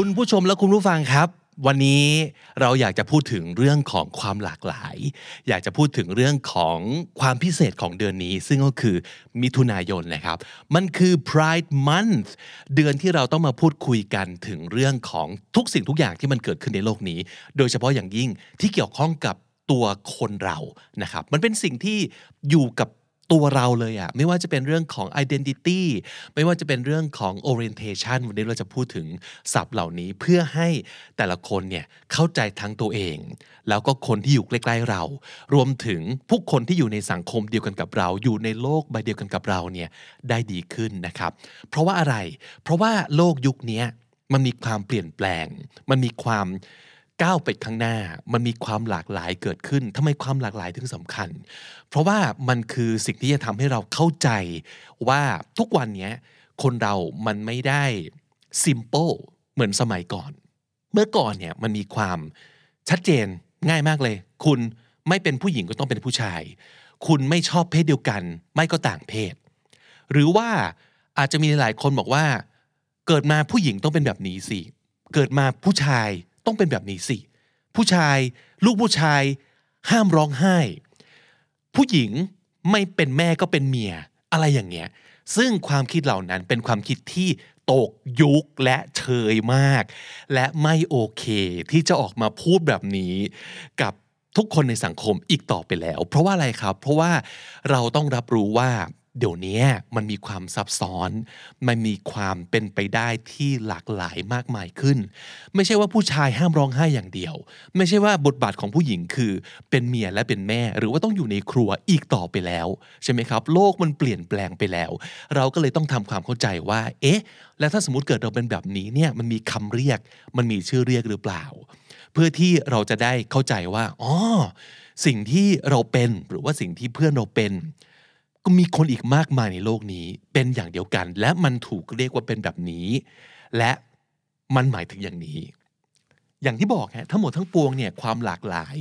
คุณผู้ชมและคุณผู้ฟังครับ วันนี้เราอยากจะพูดถึงเรื่องของความหลากหลาย อยากจะพูดถึงเรื่องของความพิเศษของเดือนนี้ ซึ่งก็คือมิถุนายนนะครับ มันคือ Pride Month เดือนที่เราต้องมาพูดคุยกันถึงเรื่องของทุกสิ่งทุกอย่างที่มันเกิดขึ้นในโลกนี้ โดยเฉพาะอย่างยิ่งที่เกี่ยวข้องกับตัวคนเรานะครับ มันเป็นสิ่งที่อยู่กับ ตัวเราเลยอะไม่ว่าจะเป็นเรื่องของ identity ไม่ว่าจะเป็นเรื่องของ orientation วันนี้เราจะพูดถึงศัพท์เหล่านี้เพื่อให้แต่ละคนเนี่ยเข้าใจทั้งตัวเอง แล้วก็คนที่อยู่ใกล้ๆเรา รวมถึงผู้คนที่อยู่ในสังคมเดียวกันกับเรา อยู่ในโลกใบเดียวกันกับเราเนี่ยได้ดีขึ้นนะครับ เพราะว่าอะไร เพราะว่าโลกยุคนี้มันมีความเปลี่ยนแปลง มันมีความ ก้าวไปข้างหน้ามันมีความหลากหลายเกิดขึ้นทำไมความหลากหลายถึงสำคัญ เพราะว่ามันคือสิ่งที่จะทำให้เราเข้าใจว่าทุกวันนี้คนเรามันไม่ได้ simple เหมือนสมัยก่อน เมื่อก่อนเนี่ยมันมีความชัดเจนง่ายมากเลย คุณไม่เป็นผู้หญิงก็ต้องเป็นผู้ชาย คุณไม่ชอบเพศเดียวกัน ไม่ก็ต่างเพศ หรือว่าอาจจะมีหลายคนบอกว่า เกิดมาผู้หญิงต้องเป็นแบบนี้สิเกิดมาผู้ชาย ต้องเป็นแบบนี้สิ ผู้ชายลูกผู้ชายห้ามร้องไห้ ผู้หญิงไม่เป็นแม่ก็เป็นเมีย อะไรอย่างเงี้ย ซึ่งความคิดเหล่านั้นเป็นความคิดที่ตกยุคและเชยมาก และไม่โอเคที่จะออกมาพูดแบบนี้ กับทุกคนในสังคมอีกต่อไปแล้ว เพราะว่าอะไรครับ เพราะว่าเราต้องรับรู้ว่า เดี๋ยวนี้มันมีความซับซ้อน มันมีความเป็นไปได้ที่หลากหลายมากมายขึ้น ไม่ใช่ว่าผู้ชายห้ามร้องไห้อย่างเดียว ไม่ใช่ว่าบทบาทของผู้หญิงคือ เป็นเมียและเป็นแม่ หรือว่าต้องอยู่ในครัวอีกต่อไปแล้ว ใช่ไหมครับ โลกมันเปลี่ยนแปลงไปแล้ว เราก็เลยต้องทำความเข้าใจว่า เอ๊ะ แล้วถ้าสมมติเกิดเราเป็นแบบนี้เนี่ยมันมีคำเรียก มันมีชื่อเรียกหรือเปล่า เพื่อที่เราจะได้เข้าใจว่าอ๋อสิ่งที่เราเป็นหรือว่าสิ่งที่เพื่อนเราเป็น ก็มีคนอีกมากมายในโลกนี้เป็นอย่างเดียวกัน และมันถูกเรียกว่าเป็นแบบนี้ และมันหมายถึงอย่างนี้ อย่างที่บอกฮะทั้งหมดทั้งปวงเนี่ยความหลากหลาย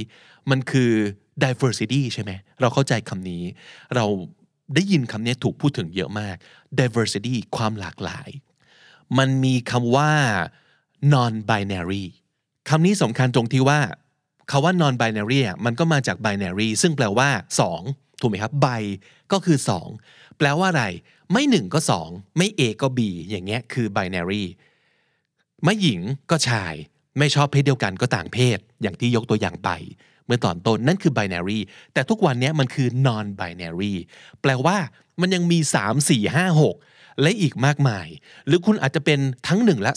มันคือ diversity ใช่ไหมเราเข้าใจคำนี้ เราได้ยินคำนี้ถูกพูดถึงเยอะมาก diversity ความหลากหลาย มันมีคำว่า non binary คำนี้สำคัญตรงที่ว่าคาว่า non binary มันก็มาจาก binary ซึ่งแปลว่า 2 ถูกไหมครับ bi ก็คือ 2 แปลว่าอะไร ไม่ 1 ก็ 2 ไม่ A ก็ B อย่างเงี้ยคือ binary ไม่หญิงก็ชาย ไม่ชอบเพศเดียวกันก็ต่างเพศ อย่างที่ยกตัวอย่างไป เมื่อตอนต้นนั่นคือ binary แต่ทุกวันนี้มันคือ non binary แปลว่ามันยังมี 3 4 5 6 และอีกมากมาย หรือคุณอาจจะเป็นทั้ง 1 และ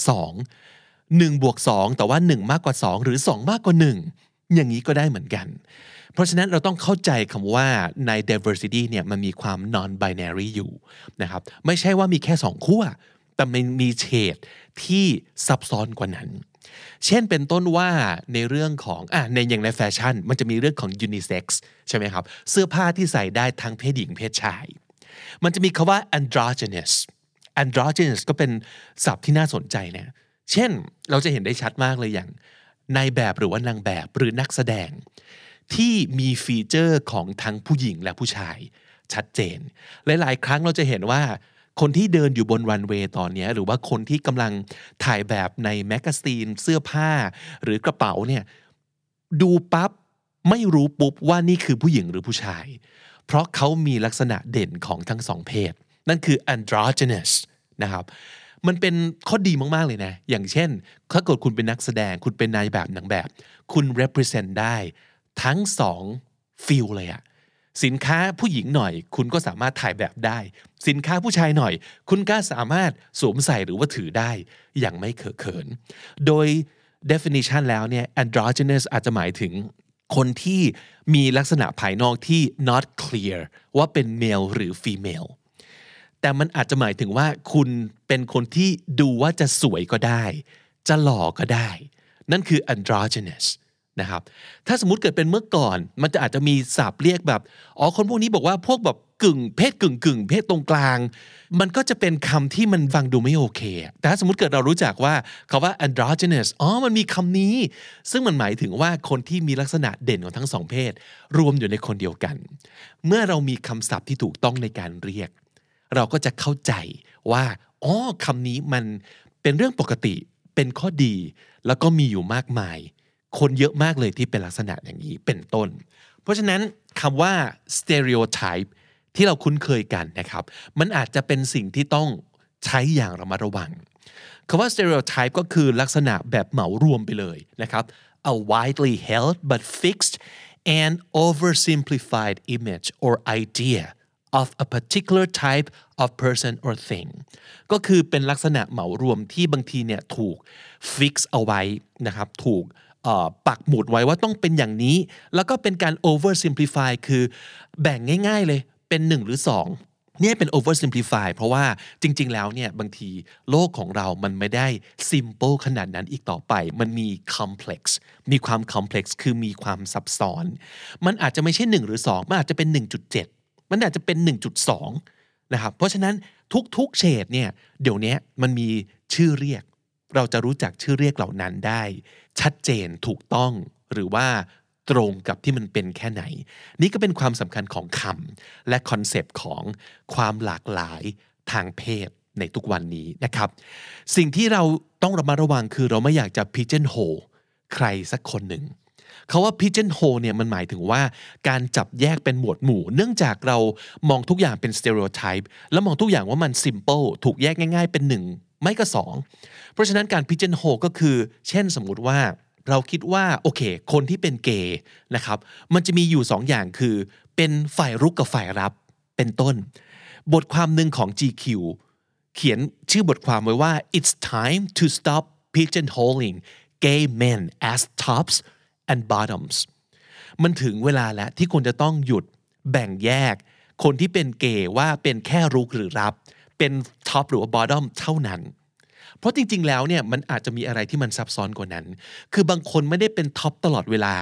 2 1บวก2แต่ว่า 1 มากกว่า 2 หรือ 2 มากกว่า 1 อย่างนี้ก็ได้เหมือนกัน เพราะฉะนั้นเราต้องเข้าใจคำว่าใน diversity เนี่ยมันมีความ non binary อยู่นะครับ ไม่ใช่ว่ามีแค่สองขั้ว แต่มันมีเฉดที่ซับซ้อนกว่านั้น เช่นเป็นต้นว่าในเรื่องของอะในอย่างในแฟชั่น มันจะมีเรื่องของ unisex ใช่ไหมครับ เสื้อผ้าที่ใส่ได้ทั้งเพศหญิงเพศชาย มันจะมีคาว่า androgynous androgynous ก็เป็นศัพท์ที่น่าสนใจนะ เช่นเราจะเห็นได้ชัดมากเลยอย่าง นายแบบหรือว่านางแบบหรือนักแสดง ที่มี feature ของทั้งผู้หญิงและผู้ชาย ชัดเจน หลาย ๆ ครั้งเราจะเห็นว่า คนที่เดินอยู่บนรันเวย์ตอนนี้ หรือว่าคนที่กำลังถ่ายแบบใน magazine เสื้อผ้า หรือกระเป๋าเนี่ยดูปั๊บไม่รู้ปุ๊บว่านี่คือผู้หญิงหรือผู้ชาย เพราะเขามีลักษณะเด่นของทั้งสองเพศ นั่นคือ androgynous นะครับ มันเป็นข้อดีมาก ๆ เลยนะ อย่างเช่น ถ้าเกิดคุณเป็นนักแสดง คุณเป็นนายแบบนางแบบ คุณ represent ได้ทั้งสองฟิลเลยอะสินค้าผู้หญิงหน่อย คุณก็สามารถถ่ายแบบได้ สินค้าผู้ชายหน่อย คุณก็สามารถสวมใส่หรือว่าถือได้อย่างไม่เขอะเขิน โดย definition แล้วเนี่ย androgynous อาจจะหมายถึงคนที่มีลักษณะภายนอกที่ not clear ว่าเป็น male หรือ female แต่มันอาจจะหมายถึงว่าคุณเป็นคนที่ดูว่าจะสวยก็ได้ จะหล่อก็ได้ นั่นคือ androgynous นะครับ ถ้าสมมติเกิดเป็นเมื่อก่อน มันจะอาจจะมีศัพท์เรียกแบบ อ๋อ คนพวกนี้บอกว่าพวกแบบกึ่ง เพศกึ่งกึ่งเพศตรงกลาง มันก็จะเป็นคำที่มันฟังดูไม่โอเค แต่ถ้าสมมติเกิดเรารู้จักว่าคาว่า androgynous อ๋อ มันมีคำนี้ ซึ่งมันหมายถึงว่าคนที่มีลักษณะเด่นของทั้งสองเพศ รวมอยู่ในคนเดียวกัน เมื่อเรามีคำศัพท์ที่ถูกต้องในการเรียก เราก็จะเข้าใจว่าอ๋อคำนี้มันเป็นเรื่องปกติเป็นข้อดี แล้วก็มีอยู่มากมาย คนเยอะมากเลยที่เป็นลักษณะอย่างนี้เป็นต้น เพราะฉะนั้นคำว่า stereotype ที่เราคุ้นเคยกันนะครับ มันอาจจะเป็นสิ่งที่ต้องใช้อย่างระมัดระวังคำว่า stereotype ก็คือลักษณะแบบเหมารวมไปเลยนะครับ a widely held but fixed and oversimplified image or idea of a particular type of person or thing ก็คือเป็นลักษณะเหมารวมที่บางทีเนี่ยถูก fix เอาไว้นะครับถูกปักหมุดไว้ว่าต้องเป็นอย่างนี้ แล้วก็เป็นการ oversimplify คือแบ่งง่าย ๆเลยเป็นหนึ่งหรือสองเนี่ยเป็น oversimplify เพราะว่าจริง ๆ แล้วเนี่ยบางทีโลกของเรามันไม่ได้ simple ขนาดนั้นอีกต่อไป มันมี complex มีความ complex คือมีความซับซ้อน มันอาจจะไม่ใช่ 1 หรือ 2 มันอาจจะเป็น 1.7 มันอาจจะเป็น 1.2 นะครับ เพราะฉะนั้นทุกๆเฉดเนี่ยเดี๋ยวนี้มันมีชื่อเรียก เราจะรู้จักชื่อเรียกเหล่านั้นได้ ชัดเจนถูกต้องหรือว่าตรงกับที่มันเป็นแค่ไหน นี่ก็เป็นความสำคัญของคำและคอนเซปต์ของความหลากหลายทางเพศในทุกวันนี้นะครับ สิ่งที่เราต้องระมัดระวังคือเราไม่อยากจะ pigeon hole ใครสักคนหนึ่ง เขาว่า pigeon hole เนี่ยมันหมายถึงว่าการจับแยกเป็นหมวดหมู่ เนื่องจากเรามองทุกอย่างเป็น stereotype แล้วมองทุกอย่างว่ามัน simple ถูกแยกง่าย ๆ เป็นหนึ่งไม่ก็สองเพราะฉะนั้นการ pigeon hole ก็คือ เช่นสมมุติว่าเราคิดว่าโอเค คนที่เป็นเกย์นะครับมันจะมีอยู่สองอย่างคือ เป็นฝ่ายรุกกับฝ่ายรับเป็นต้น บทความหนึ่งของ GQ เขียนชื่อบทความไว้ว่า it's time to stop pigeonholing gay men as tops and bottoms มันถึงเวลาแล้วที่ควรจะต้องหยุดแบ่งแยก คนที่เป็นเกย์ว่าเป็นแค่รุกหรือรับ เป็นท็อปหรือว่า bottom เท่านั้น เพราะจริง ๆ แล้วเนี่ยมันอาจจะมีอะไรที่มันซับซ้อนกว่านั้น คือบางคนไม่ได้เป็น top ตลอดเวลา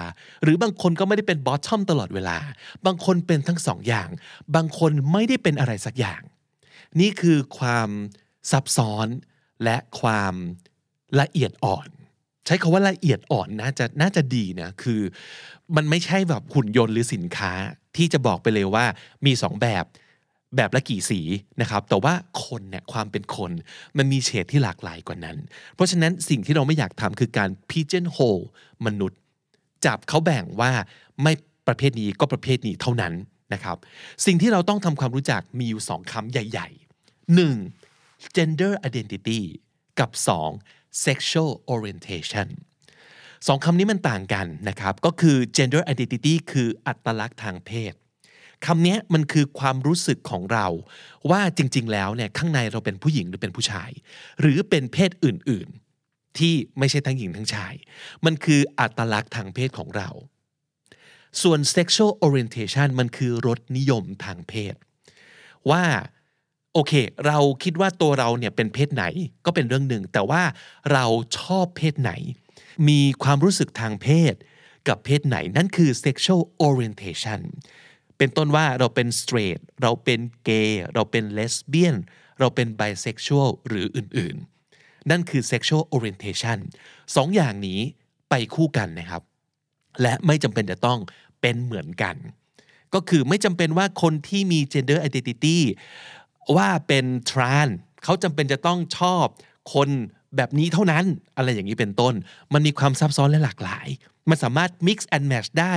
หรือบางคนก็ไม่ได้เป็น bottom ตลอดเวลา บางคนเป็นทั้งสองอย่าง บางคนไม่ได้เป็นอะไรสักอย่าง นี่คือความซับซ้อนและความละเอียดอ่อน ใช้คำว่าละเอียดอ่อนนะจะน่าจะดีนะคือมันไม่ใช่แบบหุ่นยนต์หรือสินค้าที่จะบอกไปเลยว่ามีสองแบบแบบละกี่สีนะครับ แต่ว่าคนเนี่ยความเป็นคนมันมีเฉดที่หลากหลายกว่านั้น เพราะฉะนั้นสิ่งที่เราไม่อยากทำคือการ pigeon hole มนุษย์ จับเขาแบ่งว่าไม่ประเภทนี้ก็ประเภทนี้เท่านั้นนะครับ สิ่งที่เราต้องทำความรู้จักมีอยู่สองคำใหญ่ๆ 1. gender identity กับ 2. Sexual orientation สองคำนี้มันต่างกันนะครับ ก็คือ gender identity คืออัตลักษณ์ทางเพศคำนี้มันคือความรู้สึกของเรา ว่าจริง ๆ แล้วเนี่ยข้างในเราเป็นผู้หญิงหรือเป็นผู้ชาย หรือเป็นเพศอื่น ๆ ที่ไม่ใช่ทั้งหญิงทั้งชาย มันคืออัตลักษณ์ทางเพศของเรา ส่วน sexual orientation มันคือรสนิยมทางเพศ ว่า โอเค เราคิดว่าตัวเราเนี่ยเป็นเพศไหนก็เป็นเรื่องหนึ่ง แต่ว่าเราชอบเพศไหน มีความรู้สึกทางเพศ กับเพศไหนนั่นคือ sexual orientation เป็นต้นว่าเราเป็นสเตรทเราเป็นเกย์เราเป็นเลสเบี้ยนเราเป็นไบเซ็กชวลหรืออื่นๆ นั่นคือ sexual orientation สองอย่างนี้ไปคู่กันนะครับ และไม่จำเป็นจะต้องเป็นเหมือนกัน ก็คือไม่จำเป็นว่าคนที่มี gender identity ว่าเป็น trans เขาจำเป็นจะต้องชอบคนแบบนี้เท่านั้นอะไรอย่างนี้เป็นต้น มันมีความซับซ้อนและหลากหลาย มันสามารถ mix and match ได้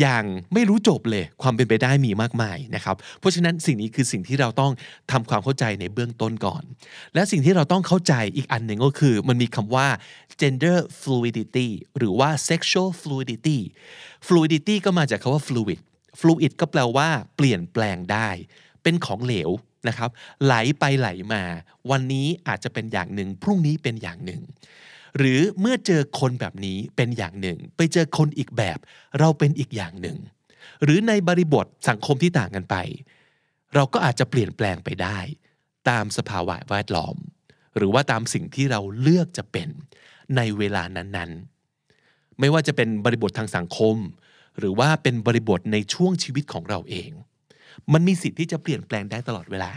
อย่างไม่รู้จบเลยความเป็นไปได้มีมากมายนะครับเพราะฉะนั้นสิ่งนี้คือสิ่งที่เราต้องทำความเข้าใจในเบื้องต้นก่อน และสิ่งที่เราต้องเข้าใจอีกอันหนึ่งก็คือ มันมีคำว่า gender fluidity หรือว่า sexual fluidity fluidity ก็มาจากคาว่า fluid fluid ก็แปลว่า เปลี่ยนแปลงได้ เป็นของเหลว นะครับไหลไปไหลมา วันนี้อาจจะเป็นอย่างหนึ่ง พรุ่งนี้เป็นอย่างหนึ่ง หรือเมื่อเจอคนแบบนี้เป็นอย่างหนึ่ง ไปเจอคนอีกแบบ เราเป็นอีกอย่างหนึ่ง หรือในบริบทสังคมที่ต่างกันไป เราก็อาจจะเปลี่ยนแปลงไปได้ ตามสภาวะแวดล้อม หรือว่าตามสิ่งที่เราเลือกจะเป็นในเวลานั้นๆ ไม่ว่าจะเป็นบริบททางสังคม หรือว่าเป็นบริบทในช่วงชีวิตของเราเอง มันมีสิทธิ์ที่จะเปลี่ยนแปลงได้ตลอดเวลา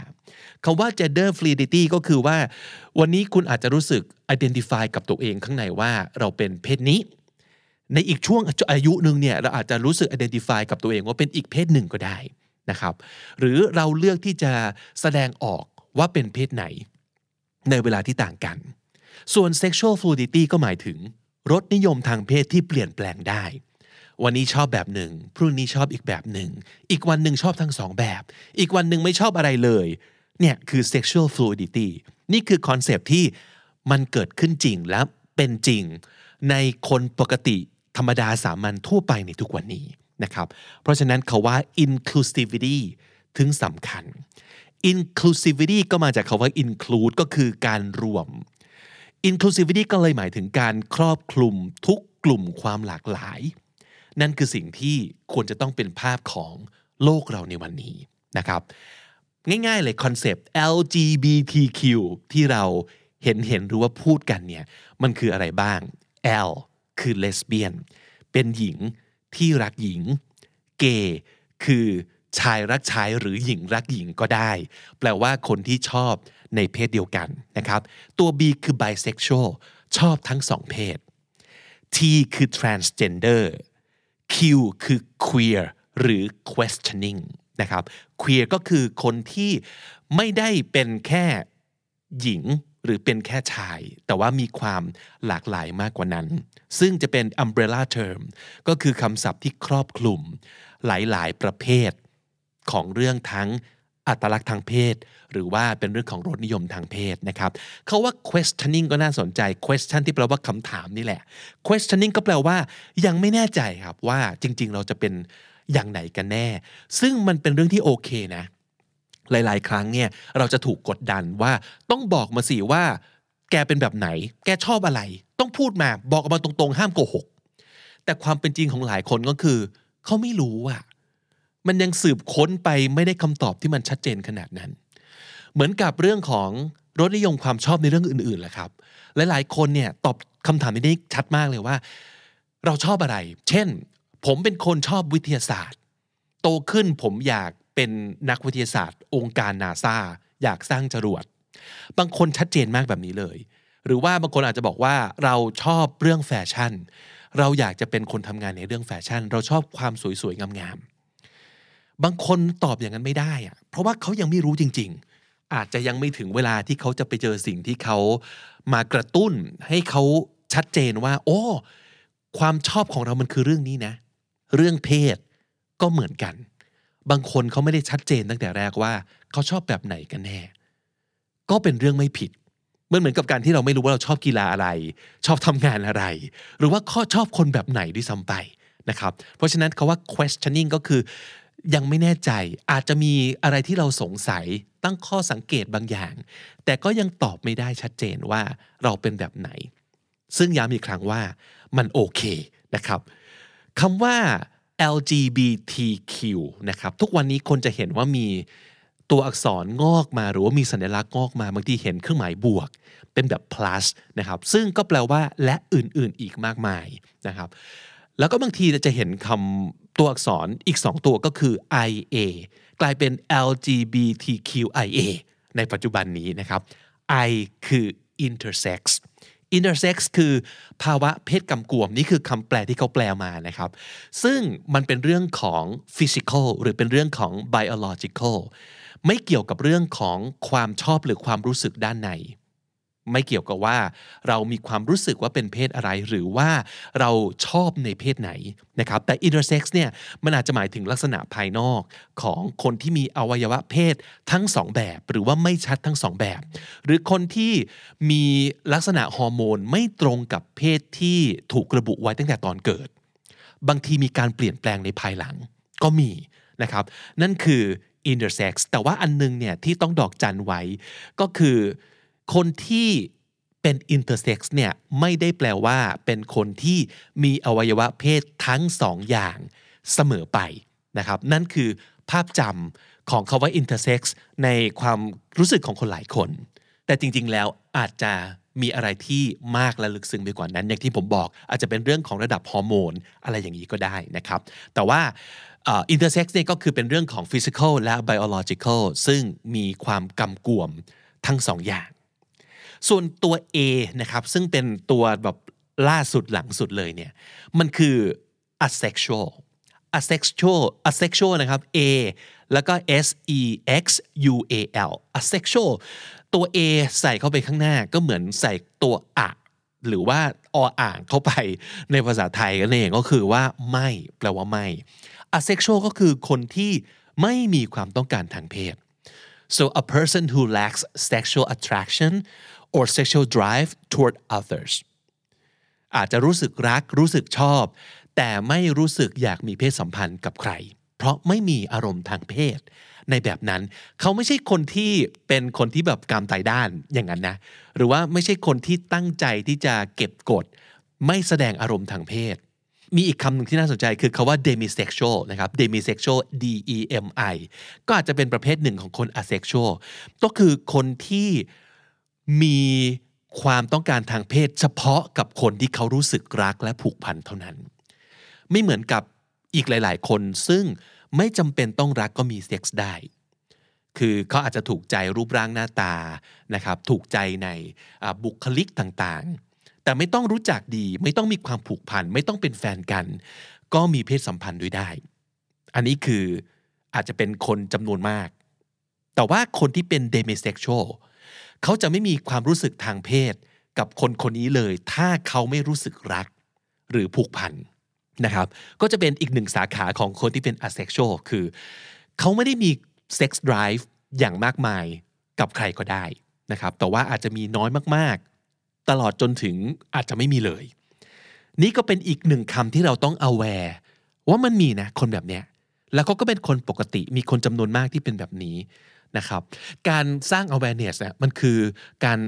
คำว่า gender fluidity ก็คือว่า วันนี้คุณอาจจะรู้สึก identify กับตัวเองข้างในว่าเราเป็นเพศนี้ ในอีกช่วงอายุหนึ่งเนี่ยเราอาจจะรู้สึก identify กับตัวเองว่าเป็นอีกเพศหนึ่งก็ได้นะครับ หรือเราเลือกที่จะแสดงออกว่าเป็นเพศไหน ในเวลาที่ต่างกัน ส่วน sexual fluidity ก็หมายถึงรสนิยมทางเพศที่เปลี่ยนแปลงได้ วันนี้ชอบแบบหนึ่งพรุ่งนี้ชอบอีกแบบหนึ่งอีกวันหนึ่งชอบทั้งสองแบบ อีกวันหนึ่งไม่ชอบอะไรเลย เนี่ยคือ sexual fluidity นี่คือคอนเซปที่มันเกิดขึ้นจริงและเป็นจริง ในคนปกติธรรมดาสามัญทั่วไปในทุกวันนี้นะครับ เพราะฉะนั้นคาว่า inclusivity ถึงสำคัญ inclusivity ก็มาจากคาว่า include ก็คือการรวม inclusivity ก็เลยหมายถึงการครอบคลุมทุกกลุ่มความหลากหลาย นั่นคือสิ่งที่ควรจะต้องเป็นภาพของโลกเราในวันนี้นะครับ ง่ายๆเลยคอนเซปต์ LGBTQ ที่เราเห็นเห็นหรือว่าพูดกันเนี่ยมันคืออะไรบ้าง L คือเลสเบี้ยนเป็นหญิงที่รักหญิง เกย์คือชายรักชายหรือหญิงรักหญิงก็ได้ แปลว่าคนที่ชอบในเพศเดียวกันนะครับ ตัว B คือ bisexual ชอบทั้งสองเพศ T คือ transgender Q คือ queer หรือ questioning นะครับ queer ก็คือคนที่ไม่ได้เป็นแค่หญิงหรือเป็นแค่ชาย แต่ว่ามีความหลากหลายมากกว่านั้น ซึ่งจะเป็น umbrella term ก็คือคำศัพท์ที่ครอบคลุมหลายๆ ประเภทของเรื่องทั้ง อัตลักษณ์ทางเพศ หรือว่าเป็นเรื่องของรสนิยมทางเพศนะครับเขาว่า questioning ก็น่าสนใจ question ที่แปลว่าคำถามนี่แหละ questioning ก็แปลว่า ยังไม่แน่ใจครับว่าจริง ๆ เราจะเป็นอย่างไหนกันแน่ ซึ่งมันเป็นเรื่องที่โอเคนะ หลาย ๆ ครั้งเนี่ยเราจะถูกกดดันว่าต้องบอกมาสิว่า แกเป็นแบบไหน แกชอบอะไร ต้องพูดมาบอกออกมาตรง ๆ ห้ามโกหกแต่ความเป็นจริงของหลายคนก็คือเขาไม่รู้อะ มันยังสืบค้นไปไม่ได้คำตอบที่มันชัดเจนขนาดนั้น เหมือนกับเรื่องของรสนิยมความชอบในเรื่องอื่นๆแหละครับ หลายๆ คนเนี่ยตอบคำถามนี้ได้ชัดมากเลยว่า เราชอบอะไร เช่น ผมเป็นคนชอบวิทยาศาสตร์ โตขึ้นผมอยากเป็นนักวิทยาศาสตร์ องค์การนาซาอยากสร้างจรวด บางคนชัดเจนมากแบบนี้เลย หรือว่าบางคนอาจจะบอกว่าเราชอบเรื่องแฟชั่น เราอยากจะเป็นคนทำงานในเรื่องแฟชั่น เราชอบความสวยๆงามๆ บางคนตอบอย่างนั้นไม่ได้อะเพราะว่าเขายังไม่รู้จริง ๆ อาจจะยังไม่ถึงเวลาที่เขาจะไปเจอสิ่งที่เขามากระตุ้น ให้เขาชัดเจนว่า โอ้ ความชอบของเรามันคือเรื่องนี้นะ เรื่องเพศก็เหมือนกัน บางคนเขาไม่ได้ชัดเจนตั้งแต่แรกว่า เขาชอบแบบไหนกันแน่ ก็เป็นเรื่องไม่ผิดมันเหมือนกับการที่เราไม่รู้ว่าเราชอบกีฬาอะไร ชอบทำงานอะไร หรือว่าข้อชอบคนแบบไหนด้วยซ้ำไปนะครับ เพราะฉะนั้นคาว่า questioning ก็คือ ยังไม่แน่ใจอาจจะมีอะไรที่เราสงสัยตั้งข้อสังเกตบางอย่าง แต่ก็ยังตอบไม่ได้ชัดเจนว่าเราเป็นแบบไหน ซึ่งย้ำอีกครั้งว่ามันโอเคนะครับคำว่า LGBTQ นะครับทุกวันนี้คนจะเห็นว่ามีตัวอักษรงอกมาหรือว่ามีสัญลักษณ์งอกมาบางทีเห็นเครื่องหมายบวก เป็นแบบ plus นะครับซึ่งก็แปลว่าและอื่นๆอีกมากมายนะครับแล้วก็บางทีจะเห็นคำ ตัวอักษรอีก 2 ตัวก็คือ IA กลายเป็น LGBTQIA ในปัจจุบันนี้นะครับ I คือ intersex intersex คือภาวะเพศกำกวม นี่คือคำแปลที่เขาแปลมานะครับ ซึ่งมันเป็นเรื่องของ physical หรือเป็นเรื่องของ biological ไม่เกี่ยวกับเรื่องของความชอบหรือความรู้สึกด้านใน ไม่เกี่ยวกับว่า เรามีความรู้สึกว่าเป็นเพศอะไร หรือว่าเราชอบในเพศไหนนะครับแต่ intersex เนี่ยมันอาจจะหมายถึงลักษณะภายนอกของคนที่มีอวัยวะเพศทั้งสองแบบ หรือว่าไม่ชัดทั้งสองแบบ หรือคนที่มีลักษณะฮอร์โมนไม่ตรงกับเพศที่ถูกระบุไว้ตั้งแต่ตอนเกิด บางทีมีการเปลี่ยนแปลงในภายหลังก็มีนะครับ นั่นคือ intersex แต่ว่าอันนึงเนี่ยที่ต้องดอกจันไว้ก็คือ คนที่เป็น intersex เนี่ยไม่ได้แปลว่าเป็นคนที่มีอวัยวะเพศทั้งสองอย่างเสมอไปนะครับ นั่นคือภาพจำของคำว่า intersex ในความรู้สึกของคนหลายคน แต่จริง ๆ แล้วอาจจะมีอะไรที่มากและลึกซึ้งไปกว่านั้น อย่างที่ผมบอกอาจจะเป็นเรื่องของระดับฮอร์โมนอะไรอย่างนี้ก็ได้นะครับ แต่ว่า intersex เนี่ยก็คือเป็นเรื่องของ physical และ biological ซึ่งมีความกำกวมทั้งสองอย่าง ส่วนตัว A นะครับซึ่งเป็นตัวแบบล่าสุดหลังสุดเลยเนี่ยมันคือ asexual asexual asexual นะครับ A แล้วก็ S E X U A L asexual ตัว A ใส่เข้าไปข้างหน้าก็เหมือนใส่ตัวอะหรือว่าออ่างเข้าไปในภาษาไทยกันเองก็คือว่าไม่แปลว่าไม่ asexual ก็คือคนที่ไม่มีความต้องการทางเพศ so a person who lacks sexual attraction or sexual drive toward others อาจจะรู้สึกรักรู้สึกชอบ แต่ไม่รู้สึกอยากมีเพศสัมพันธ์กับใคร เพราะไม่มีอารมณ์ทางเพศ ในแบบนั้น เขาไม่ใช่คนที่เป็นคนที่แบบกามตายด้านอย่างนั้นนะ หรือว่าไม่ใช่คนที่ตั้งใจที่จะเก็บกด ไม่แสดงอารมณ์ทางเพศ มีอีกคำหนึ่งที่น่าสนใจคือคาว่า demisexual นะครับ demisexual D E M I ก็อาจจะเป็นประเภทหนึ่งของคน asexual ก็คือคนที่ มีความต้องการทางเพศเฉพาะกับคนที่เขารู้สึกรักและผูกพันเท่านั้น ไม่เหมือนกับอีกหลาย ๆ คนซึ่งไม่จำเป็นต้องรักก็มีเซ็กส์ได้ คือเขาอาจจะถูกใจรูปร่างหน้าตานะครับ ถูกใจในบุคลิกต่างๆ แต่ไม่ต้องรู้จักดี ไม่ต้องมีความผูกพัน ไม่ต้องเป็นแฟนกัน ก็มีเพศสัมพันธ์ด้วยได้ อันนี้คืออาจจะเป็นคนจำนวนมาก แต่ว่าคนที่เป็น demisexual เขาจะไม่มีความรู้สึกทางเพศ กับคนคนนี้เลย ถ้าเขาไม่รู้สึกรัก หรือผูกพันนะครับ ก็จะเป็นอีกหนึ่งสาขาของคนที่เป็น asexual คือ เขาไม่ได้มี sex drive อย่างมากมายกับใครก็ได้นะครับ แต่ว่าอาจจะมีน้อยมากๆ ตลอดจนถึงอาจจะไม่มีเลย นี่ก็เป็นอีกหนึ่งคำที่เราต้อง aware ว่ามันมีนะคนแบบเนี้ยแล้วเขาก็เป็นคนปกติมีคนจำนวนมากที่เป็นแบบนี้ นะครับการสร้าง awareness เนี่ยมันคือการ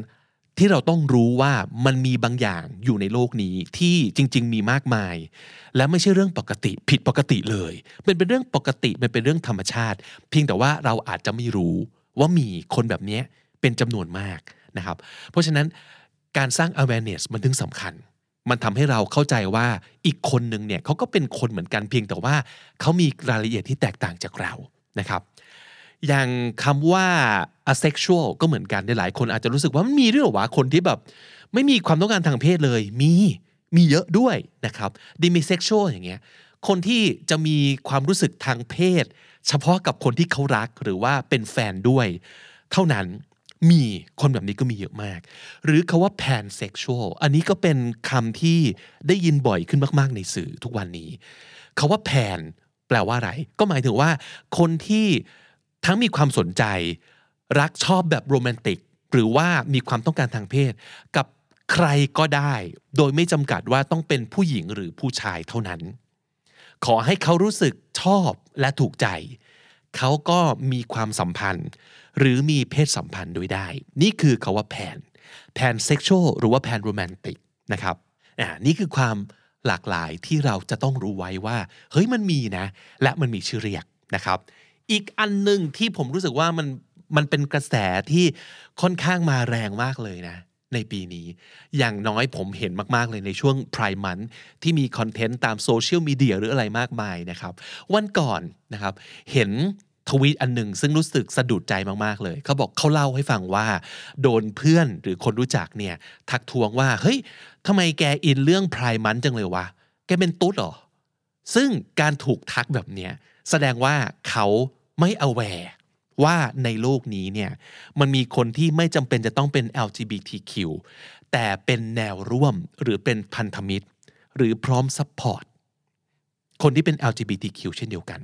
ที่เราต้องรู้ว่ามันมีบางอย่างอยู่ในโลกนี้ที่จริง ๆ มีมากมาย และไม่ใช่เรื่องปกติผิดปกติเลยเป็นเป็นเรื่องปกติมันเป็นเรื่องธรรมชาติ เพียงแต่ว่าเราอาจจะไม่รู้ว่ามีคนแบบนี้เป็นจำนวนมากนะครับ เพราะฉะนั้นการสร้าง awareness มันถึงสำคัญ มันทำให้เราเข้าใจว่าอีกคนหนึ่งเนี่ยเขาก็เป็นคนเหมือนกันเพียงแต่ว่าเขามีรายละเอียดที่แตกต่างจากเรานะครับ อย่างคำว่า asexual ก็เหมือนกันในหลายคนอาจจะรู้สึกว่ามันมีด้วยหรอวะคนที่แบบ ไม่มีความต้องการทางเพศเลยมีมีเยอะด้วยนะครับ demisexual อย่างเงี้ยคนที่จะมีความรู้สึกทางเพศ เฉพาะกับคนที่เขารักหรือว่าเป็นแฟนด้วย เท่านั้นมีคนแบบนี้ก็มีเยอะมาก หรือคาว่า pansexual อันนี้ก็เป็นคำที่ได้ยินบ่อยขึ้นมาก ๆ ในสื่อทุกวันนี้คาว่า pan แปลว่าอะไร ก็หมายถึงว่าคนที่ ทั้งมีความสนใจ รักชอบแบบโรแมนติก หรือว่ามีความต้องการทางเพศ กับใครก็ได้ โดยไม่จำกัดว่าต้องเป็นผู้หญิงหรือผู้ชายเท่านั้น ขอให้เขารู้สึกชอบและถูกใจ เขาก็มีความสัมพันธ์ หรือมีเพศสัมพันธ์ด้วยได้ นี่คือคำว่า pan pansexual หรือว่า panromantic นะครับอ่านี่คือความหลากหลายที่เราจะต้องรู้ไว้ว่า เฮ้ยมันมีนะ และมันมีชื่อเรียกนะครับ อีกอันหนึ่งที่ผมรู้สึกว่ามันมันเป็นกระแสที่ค่อนข้างมาแรงมากเลยนะในปีนี้ อย่างน้อยผมเห็นมาก ๆ เลยในช่วงไพร์มันที่มีคอนเทนต์ตามโซเชียลมีเดียหรืออะไรมากมายนะครับ วันก่อนนะครับเห็นทวีตอันหนึ่งซึ่งรู้สึกสะดุดใจมาก ๆ เลย เขาบอกเขาเล่าให้ฟังว่า โดนเพื่อนหรือคนรู้จักเนี่ยทักทวงว่า เฮ้ยทำไมแกอินเรื่องไพร์มันจังเลยวะ แกเป็นตุ๊ดหรอ ซึ่งการถูกทักแบบเนี้ยแสดงว่าเขา ไม่ aware ว่าในโลกนี้เนี่ยมันมีคนที่ไม่จำเป็นจะต้องเป็น LGBTQ แต่เป็นแนวร่วมหรือเป็นพันธมิตร หรือพร้อม support คนที่เป็น LGBTQ เช่นเดียวกัน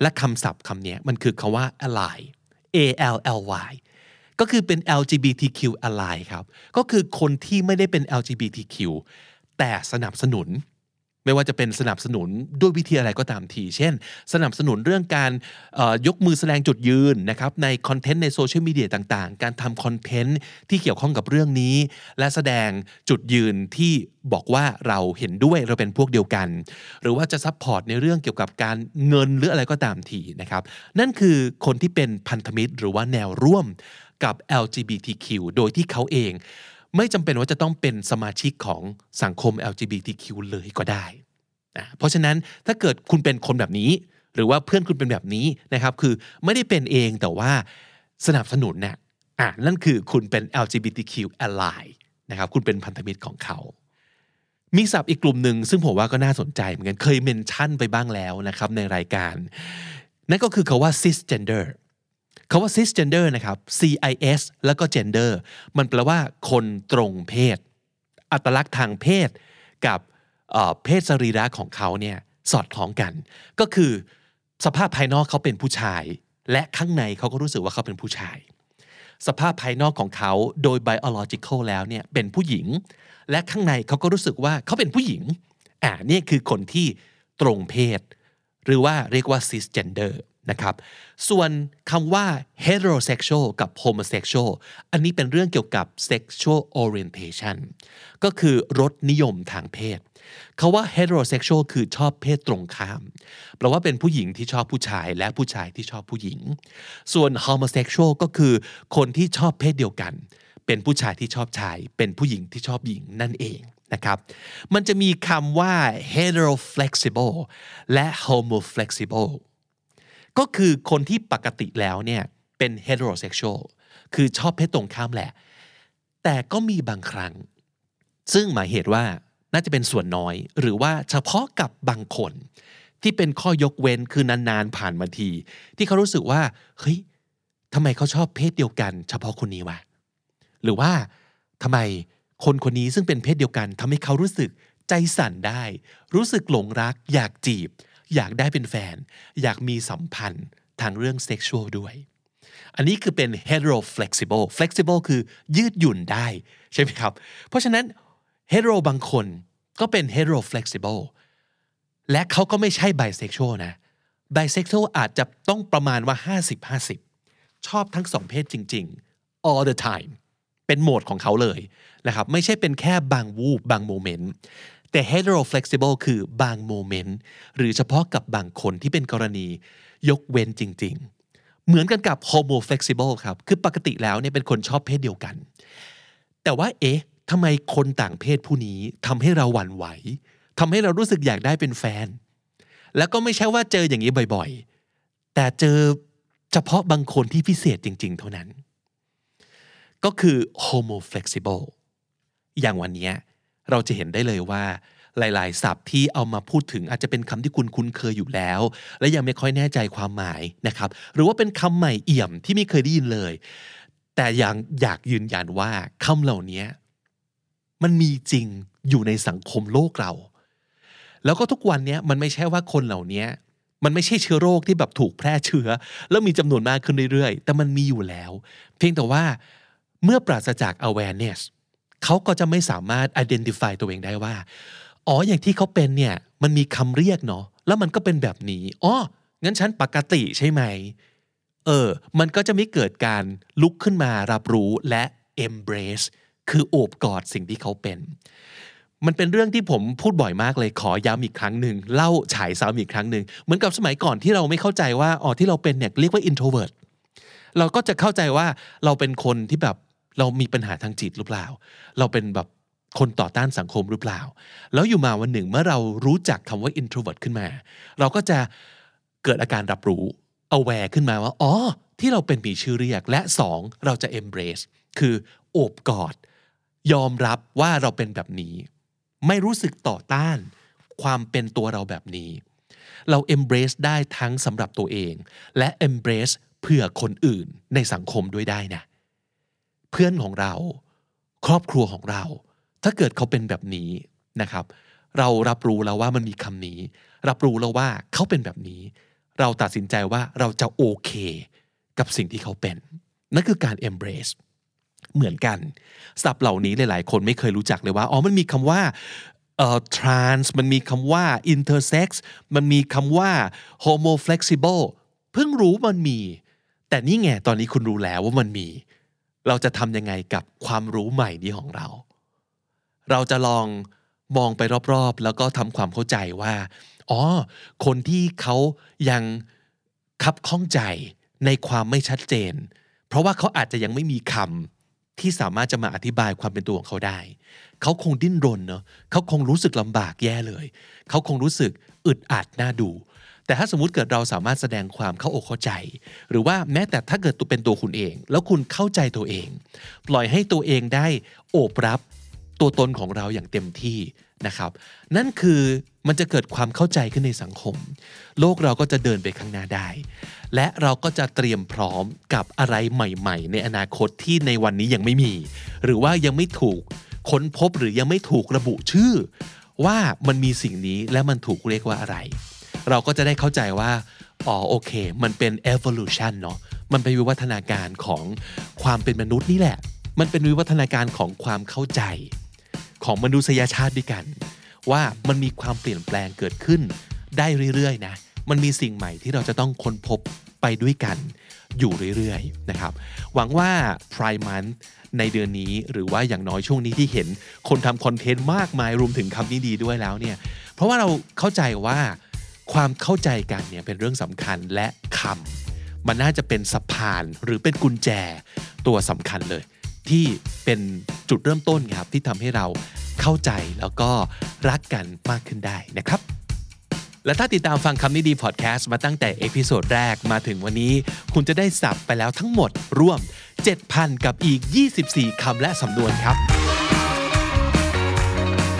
และคำศัพท์คำนี้มันคือคำว่า ally A L L Y ก็คือเป็น LGBTQ ally ครับ ก็คือคนที่ไม่ได้เป็น LGBTQ แต่สนับสนุน ไม่ว่าจะเป็นสนับสนุนด้วยวิธีอะไรก็ตามที เช่น สนับสนุนเรื่องการยกมือแสดงจุดยืนนะครับใน content ในโซเชียลมีเดียต่างๆ การทำ content ที่เกี่ยวข้องกับเรื่องนี้ และแสดงจุดยืนที่บอกว่าเราเห็นด้วยเราเป็นพวกเดียวกัน หรือว่าจะ support ในเรื่องเกี่ยวกับการเงินหรืออะไรก็ตามทีนะครับนั่นคือคนที่เป็นพันธมิตรหรือว่าแนวร่วมกับ LGBTQ โดยที่เขาเอง ไม่จำเป็นว่าจะต้องเป็นสมาชิกของสังคม LGBTQ เลยก็ได้นะเพราะฉะนั้นถ้าเกิดคุณเป็นคนแบบนี้ หรือว่าเพื่อนคุณเป็นแบบนี้นะครับ คือไม่ได้เป็นเองแต่ว่าสนับสนุนเนี่ยอะนั่นคือคุณเป็น LGBTQ ally นะครับ คุณเป็นพันธมิตรของเขา มีศัพท์อีกกลุ่มหนึ่งซึ่งผมว่าก็น่าสนใจเหมือนกันเคยเมนชั่นไปบ้างแล้วนะครับในรายการ นั่นก็คือคาว่า cisgender คาว่า cisgender นะครับ cis แล้วก็ gender มันแปลว่าคนตรงเพศ อัตลักษณ์ทางเพศกับเพศสรีระของเขาเนี่ยสอดคล้องกัน ก็คือสภาพภายนอกเขาเป็นผู้ชาย และข้างในเขาก็รู้สึกว่าเขาเป็นผู้ชาย สภาพภายนอกของเขาโดย biological แล้วเนี่ยเป็นผู้หญิง และข้างในเขาก็รู้สึกว่าเขาเป็นผู้หญิงอ่านี่คือคนที่ตรงเพศ หรือว่าเรียกว่า cisgender นะครับ ส่วนคำว่า heterosexual กับ homosexual อันนี้เป็นเรื่องเกี่ยวกับ sexual orientation ก็คือรสนิยมทางเพศคาว่า heterosexual คือชอบเพศตรงข้าม แปลว่าเป็นผู้หญิงที่ชอบผู้ชายและผู้ชายที่ชอบผู้หญิง ส่วน homosexual ก็คือคนที่ชอบเพศเดียวกัน เป็นผู้ชายที่ชอบชาย เป็นผู้หญิงที่ชอบหญิงนั่นเองนะครับ มันจะมีคำว่า heteroflexible และ homoflexible ก็คือคนที่ปกติแล้วเนี่ยเป็น heterosexual คือชอบเพศตรงข้ามแหละ แต่ก็มีบางครั้ง ซึ่งหมายเหตุว่าน่าจะเป็นส่วนน้อย หรือว่าเฉพาะกับบางคน ที่เป็นข้อยกเว้นคือนานๆผ่านมาที ที่เขารู้สึกว่าเฮ้ยทำไมเขาชอบเพศเดียวกัน เฉพาะคนนี้วะหรือว่าทำไมคนคนนี้ซึ่งเป็นเพศเดียวกันทำให้เขารู้สึกใจสั่นได้ รู้สึกหลงรักอยากจีบ อยากได้เป็นแฟน อยากมีสัมพันธ์ทางเรื่องเซ็กชวลด้วย อันนี้คือเป็น hetero flexible flexible คือยืดหยุ่นได้ ใช่ไหมครับ เพราะฉะนั้น hetero บางคนก็เป็น hetero flexible และเขาก็ไม่ใช่ bisexual นะ bisexual อาจจะต้องประมาณว่า 50-50 ชอบทั้งสองเพศจริง ๆ all the time เป็นโหมดของเขาเลยนะครับ ไม่ใช่เป็นแค่บางวูบบางโมเมนต์ แต่ hetero flexible คือบางโมเมนต์หรือเฉพาะกับบางคนที่เป็นกรณียกเว้นจริง ๆ เหมือนกันกับ homo flexible ครับ คือปกติแล้วเนี่ยเป็นคนชอบเพศเดียวกัน แต่ว่าเอ๊ะทำไมคนต่างเพศผู้นี้ทำให้เราหวั่นไหวทำให้เรารู้สึกอยากได้เป็นแฟน แล้วก็ไม่ใช่ว่าเจออย่างนี้บ่อยๆ แต่เจอเฉพาะบางคนที่พิเศษจริง ๆ เท่านั้น ก็คือ homo flexible อย่างวันนี้ เราจะเห็นได้เลยว่าหลาย ๆ ศัพท์ที่เอามาพูดถึงอาจจะเป็นคำที่คุณคุ้นเคยอยู่แล้ว และยังไม่ค่อยแน่ใจความหมายนะครับ หรือว่าเป็นคำใหม่เอี่ยมที่ไม่เคยได้ยินเลย แต่ยังอยากยืนยันว่าคำเหล่านี้มันมีจริงอยู่ในสังคมโลกเรา แล้วก็ทุกวันนี้มันไม่ใช่ว่าคนเหล่านี้มันไม่ใช่เชื้อโรคที่แบบถูกแพร่เชื้อ แล้วมีจำนวนมากขึ้นเรื่อย ๆ แต่มันมีอยู่แล้ว เพียงแต่ว่าเมื่อปราศจาก awareness เขาก็จะไม่สามารถ identify ตัวเองได้ว่า อ๋อ อย่างที่เขาเป็นเนี่ย มันมีคำเรียกเนาะ แล้วมันก็เป็นแบบนี้ อ๋อ งั้นฉันปกติใช่ไหม เออ มันก็จะไม่เกิดการลุกขึ้นมารับรู้และ embrace คือโอบกอดสิ่งที่เขาเป็น มันเป็นเรื่องที่ผมพูดบ่อยมากเลย ขอย้ำอีกครั้งหนึ่ง เล่าฉายซ้ำอีกครั้งหนึ่ง เหมือนกับสมัยก่อนที่เราไม่เข้าใจว่า อ๋อ ที่เราเป็นเนี่ยเรียกว่า introvert เราก็จะเข้าใจว่าเราเป็นคนที่แบบ เรามีปัญหาทางจิตหรือเปล่า เราเป็นแบบคนต่อต้านสังคมหรือเปล่า แล้วอยู่มาวันหนึ่งเมื่อเรารู้จักคำว่า introvert ขึ้นมา เราก็จะเกิดอาการรับรู้ aware ขึ้นมาว่า อ๋อ ที่เราเป็นมีชื่อเรียก และสองเราจะ embrace คือโอบกอด ยอมรับว่าเราเป็นแบบนี้ ไม่รู้สึกต่อต้าน ความเป็นตัวเราแบบนี้ เรา embrace ได้ทั้งสำหรับตัวเอง และ embrace เพื่อคนอื่นในสังคมด้วยได้นะ เพื่อนของเรา ครอบครัวของเรา ถ้าเกิดเขาเป็นแบบนี้นะครับ เรารับรู้แล้วว่ามันมีคำนี้ รับรู้แล้วว่าเขาเป็นแบบนี้ เราตัดสินใจว่าเราจะโอเคกับสิ่งที่เขาเป็น นั่นคือการ embrace เหมือนกันศัพท์เหล่านี้หลาย ๆ คนไม่เคยรู้จักเลยว่า อ๋อ มันมีคำว่าเอ่อ trans มันมีคำว่า intersex มันมีคำว่า homo flexible เพิ่งรู้มันมี แต่นี่ไง ตอนนี้คุณรู้แล้วว่ามันมี เราจะทำยังไงกับความรู้ใหม่นี้ของเรา เราจะลองมองไปรอบๆ แล้วก็ทำความเข้าใจว่า อ๋อ คนที่เขายังคับข้องใจในความไม่ชัดเจน เพราะว่าเขาอาจจะยังไม่มีคำที่สามารถจะมาอธิบายความเป็นตัวของเขาได้ เขาคงดิ้นรนเนาะเขาคงรู้สึกลำบากแย่เลย เขาคงรู้สึกอึดอัดน่าดู แต่ถ้าสมมติเกิดเราสามารถแสดงความเข้าอกเข้าใจ หรือว่าแม้แต่ถ้าเกิดตัวเป็นตัวคุณเอง แล้วคุณเข้าใจตัวเอง ปล่อยให้ตัวเองได้โอบรับตัวตนของเราอย่างเต็มที่นะครับ นั่นคือมันจะเกิดความเข้าใจขึ้นในสังคม โลกเราก็จะเดินไปข้างหน้าได้ และเราก็จะเตรียมพร้อมกับอะไรใหม่ ๆ ในอนาคตที่ในวันนี้ยังไม่มี หรือว่ายังไม่ถูกค้นพบหรือยังไม่ถูกระบุชื่อ ว่ามันมีสิ่งนี้และมันถูกเรียกว่าอะไร เราก็จะได้เข้าใจว่าอ๋อโอเค มันเป็น evolution เนาะมันเป็นวิวัฒนาการของความเป็นมนุษย์นี่แหละ มันเป็นวิวัฒนาการของความเข้าใจ ของมนุษยชาติด้วยกัน ว่ามันมีความเปลี่ยนแปลงเกิดขึ้น ได้เรื่อยๆนะมันมีสิ่งใหม่ที่เราจะต้องค้นพบไปด้วยกันอยู่เรื่อยๆนะครับ หวังว่า Prime Month ในเดือนนี้หรือว่าอย่างน้อยช่วงนี้ที่เห็นคนทำคอนเทนต์มากมายรวมถึงคำนี้ดีด้วยแล้วเนี่ย เพราะว่าเราเข้าใจว่า ความเข้าใจกันเนี่ยเป็นเรื่องสำคัญและคำมันน่าจะเป็นสะพานหรือเป็นกุญแจตัวสำคัญเลย ที่เป็นจุดเริ่มต้นครับที่ทำให้เราเข้าใจแล้วก็รักกันมากขึ้นได้นะครับและถ้าติดตามฟังคำนี้ดีพอดแคสต์มาตั้งแต่ episode แรกมาถึงวันนี้ คุณจะได้ศัพท์ไปแล้วทั้งหมดรวม 7,000 กับอีก 24 คำและสำนวนครับ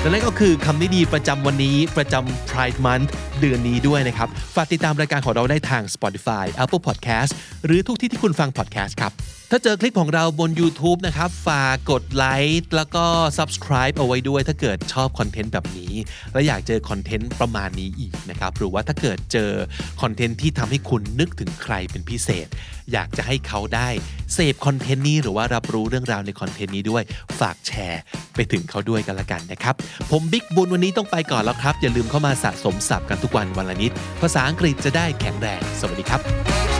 และนั่นก็คือคำนี้ดีประจำวันนี้ประจำ Pride Month เดือนนี้ด้วยนะครับ ฝากติดตามรายการของเราได้ทาง Spotify Apple Podcast หรือทุกที่ที่คุณฟัง podcast ครับ ถ้าเจอคลิปของเราบน YouTube นะครับ ฝากกดไลค์แล้วก็ subscribe เอาไว้ด้วยถ้าเกิดชอบคอนเทนต์แบบนี้ และอยากเจอคอนเทนต์ประมาณนี้อีกนะครับ หรือว่าถ้าเกิดเจอคอนเทนต์ที่ทำให้คุณนึกถึงใครเป็นพิเศษ อยากจะให้เขาได้เสพคอนเทนต์นี้หรือว่ารับรู้เรื่องราวในคอนเทนต์นี้ด้วย ฝากแชร์ไปถึงเขาด้วยกันละกันนะครับ ผมบิ๊กบุญวันนี้ต้องไปก่อนแล้วครับ อย่าลืมเข้ามาสะสมศัพท์กันทุกวันวันละนิด ภาษาอังกฤษจะได้แข็งแรง สวัสดีครับ